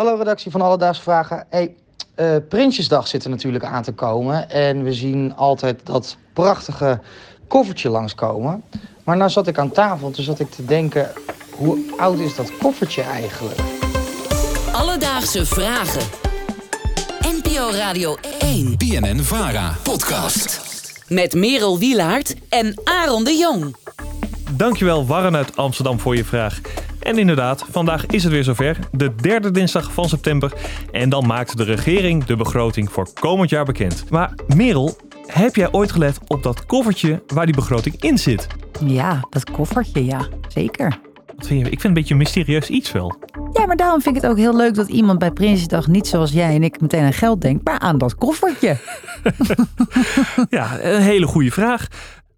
Hallo redactie van Alledaagse Vragen. Hey, eh, Prinsjesdag zit er natuurlijk aan te komen. En we zien altijd dat prachtige koffertje langskomen. Maar nou zat ik aan tafel en toen zat ik te denken... hoe oud is dat koffertje eigenlijk? Alledaagse Vragen. NPO Radio 1. BNN Vara. Podcast. Met Merel Wielaert en Aaron de Jong. Dankjewel Warren uit Amsterdam voor je vraag. En inderdaad, vandaag is het weer zover, de derde dinsdag van september. En dan maakt de regering de begroting voor komend jaar bekend. Maar Merel, heb jij ooit gelet op dat koffertje waar die begroting in zit? Ja, dat koffertje, ja. Zeker. Wat vind je? Ik vind het een beetje een mysterieus iets wel. Ja, maar daarom vind ik het ook heel leuk dat iemand bij Prinsjesdag niet zoals jij en ik meteen aan geld denkt, maar aan dat koffertje. Ja, een hele goede vraag.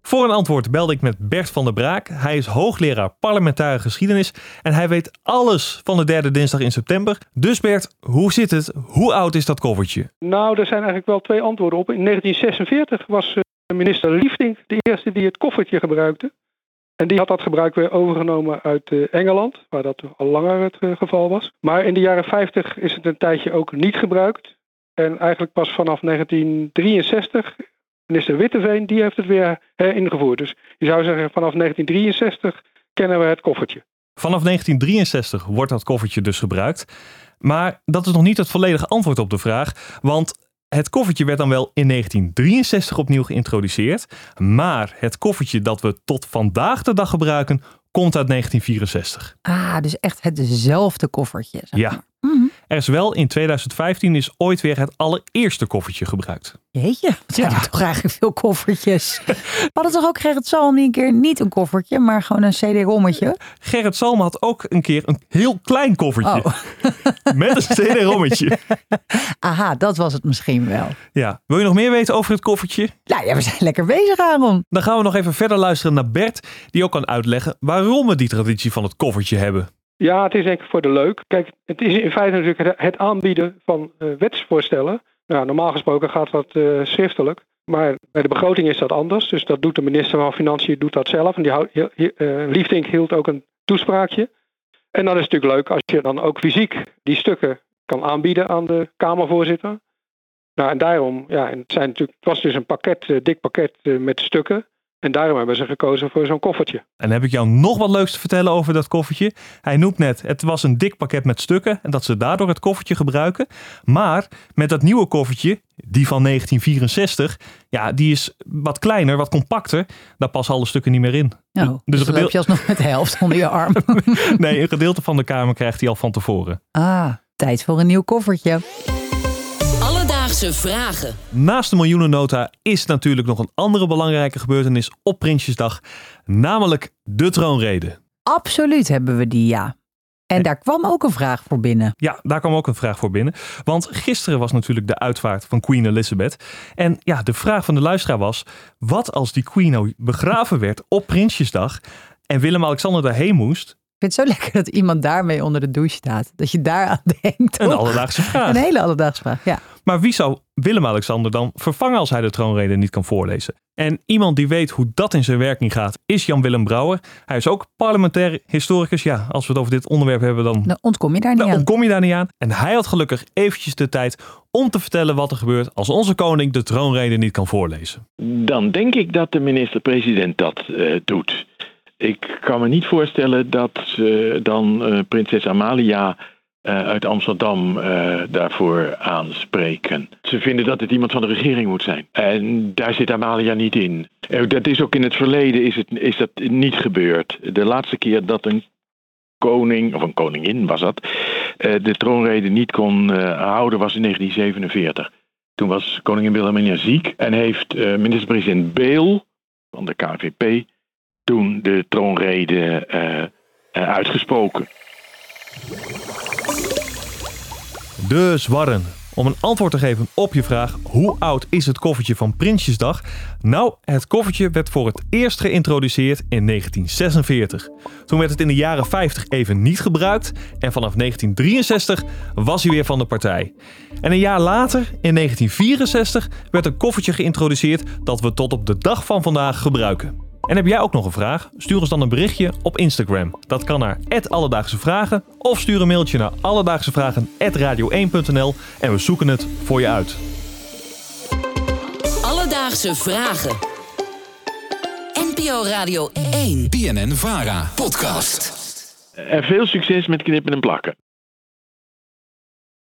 Voor een antwoord belde ik met Bert van der Braak. Hij is hoogleraar parlementaire geschiedenis en hij weet alles van de derde dinsdag in september. Dus Bert, hoe zit het? Hoe oud is dat koffertje? Nou, er zijn eigenlijk wel twee antwoorden op. In 1946 was eh, minister Liefding de eerste die het koffertje gebruikte. En die had dat gebruik weer overgenomen uit eh, Engeland, waar dat al langer het eh, geval was. Maar in de jaren 50 is het een tijdje ook niet gebruikt. En eigenlijk pas vanaf 1963, minister Witteveen, die heeft het weer heringevoerd. Dus je zou zeggen, vanaf 1963 kennen we het koffertje. Vanaf 1963 wordt dat koffertje dus gebruikt. Maar dat is nog niet het volledige antwoord op de vraag. Want het koffertje werd dan wel in 1963 opnieuw geïntroduceerd. Maar het koffertje dat we tot vandaag de dag gebruiken, komt uit 1964. Ah, dus echt hetzelfde koffertje. zeg Ja. maar. Mhm. Er is wel in 2015 is ooit weer het allereerste koffertje gebruikt. Jeetje, wat zijn er toch eigenlijk veel koffertjes. We hadden toch ook Gerrit Salm die een keer niet een koffertje, maar gewoon een CD-rommetje? Gerrit Salm had ook een keer een heel klein koffertje. Oh. Met een CD-rommetje. Aha, dat was het misschien wel. Ja. Wil je nog meer weten over het koffertje? Nou ja, we zijn lekker bezig, Aaron. Dan gaan we nog even verder luisteren naar Bert, die ook kan uitleggen waarom we die traditie van het koffertje hebben. Ja, het is denk voor de leuk. Kijk, het is in feite natuurlijk het- aanbieden van eh, wetsvoorstellen. Nou, normaal gesproken gaat dat eh, schriftelijk. Maar bij de begroting is dat anders. Dus dat doet de minister van Financiën doet dat zelf. En die houdt, hi- eh, Liefdink hield ook een toespraakje. En dan is natuurlijk leuk als je dan ook fysiek die stukken kan aanbieden aan de Kamervoorzitter. Nou, en daarom, ja, en het, zijn natuurlijk, het was dus een pakket, dik pakket met stukken. En daarom hebben ze gekozen voor zo'n koffertje. En dan heb ik jou nog wat leuks te vertellen over dat koffertje. Hij noemt net, het was een dik pakket met stukken en dat ze daardoor het koffertje gebruiken. Maar met dat nieuwe koffertje, die van 1964, ja, die is wat kleiner, wat compacter. Daar passen alle stukken niet meer in. Nou, Dus dus een dan loop je alsnog met de helft onder je arm. Nee, een gedeelte van de kamer krijgt hij al van tevoren. ah, tijd voor een nieuw koffertje. Vragen. Naast de miljoenennota is natuurlijk nog een andere belangrijke gebeurtenis op Prinsjesdag. Namelijk de troonrede. Absoluut hebben we die, ja. En daar kwam ook een vraag voor binnen. Ja, daar kwam ook een vraag voor binnen. Want gisteren was natuurlijk de uitvaart van Queen Elizabeth. En ja, de vraag van de luisteraar was: wat als die Queen nou begraven werd op Prinsjesdag en Willem-Alexander daarheen moest? Ik vind het zo lekker dat iemand daarmee onder de douche staat. Dat je daaraan denkt. Een alledaagse vraag. Een hele alledaagse vraag, ja. Maar wie zou Willem-Alexander dan vervangen als hij de troonrede niet kan voorlezen? En iemand die weet hoe dat in zijn werking gaat, is Jan-Willem Brouwer. Hij is ook parlementair historicus. Ja, als we het over dit onderwerp hebben, dan Dan ontkom je daar niet Dan aan. ontkom je daar niet aan. En hij had gelukkig eventjes de tijd om te vertellen wat er gebeurt als onze koning de troonrede niet kan voorlezen. Dan denk ik dat de minister-president dat eh, doet. Ik kan me niet voorstellen dat ze dan eh, prinses Amalia eh, uit Amsterdam eh, daarvoor aanspreken. Ze vinden dat het iemand van de regering moet zijn. En daar zit Amalia niet in. Dat is ook in het verleden is, het, is dat niet gebeurd. De laatste keer dat een koning, of een koningin was dat, de troonrede niet kon houden was in 1947. Toen was koningin Wilhelmina ziek en heeft minister-president Beel van de KVP toen de troonrede eh, eh, uitgesproken. Dus Warren, om een antwoord te geven op je vraag: hoe oud is het koffertje van Prinsjesdag? Nou, het koffertje werd voor het eerst geïntroduceerd in 1946. Toen werd het in de jaren 50 even niet gebruikt en vanaf 1963 was hij weer van de partij. En een jaar later, in 1964, werd een koffertje geïntroduceerd dat we tot op de dag van vandaag gebruiken. En heb jij ook nog een vraag? Stuur ons dan een berichtje op Instagram. Dat kan naar Alledaagse Vragen of stuur een mailtje naar alledaagsevragen.radio1.nl en we zoeken het voor je uit. Alledaagse Vragen. NPO Radio 1. BNN Vara podcast. En veel succes met knippen en plakken.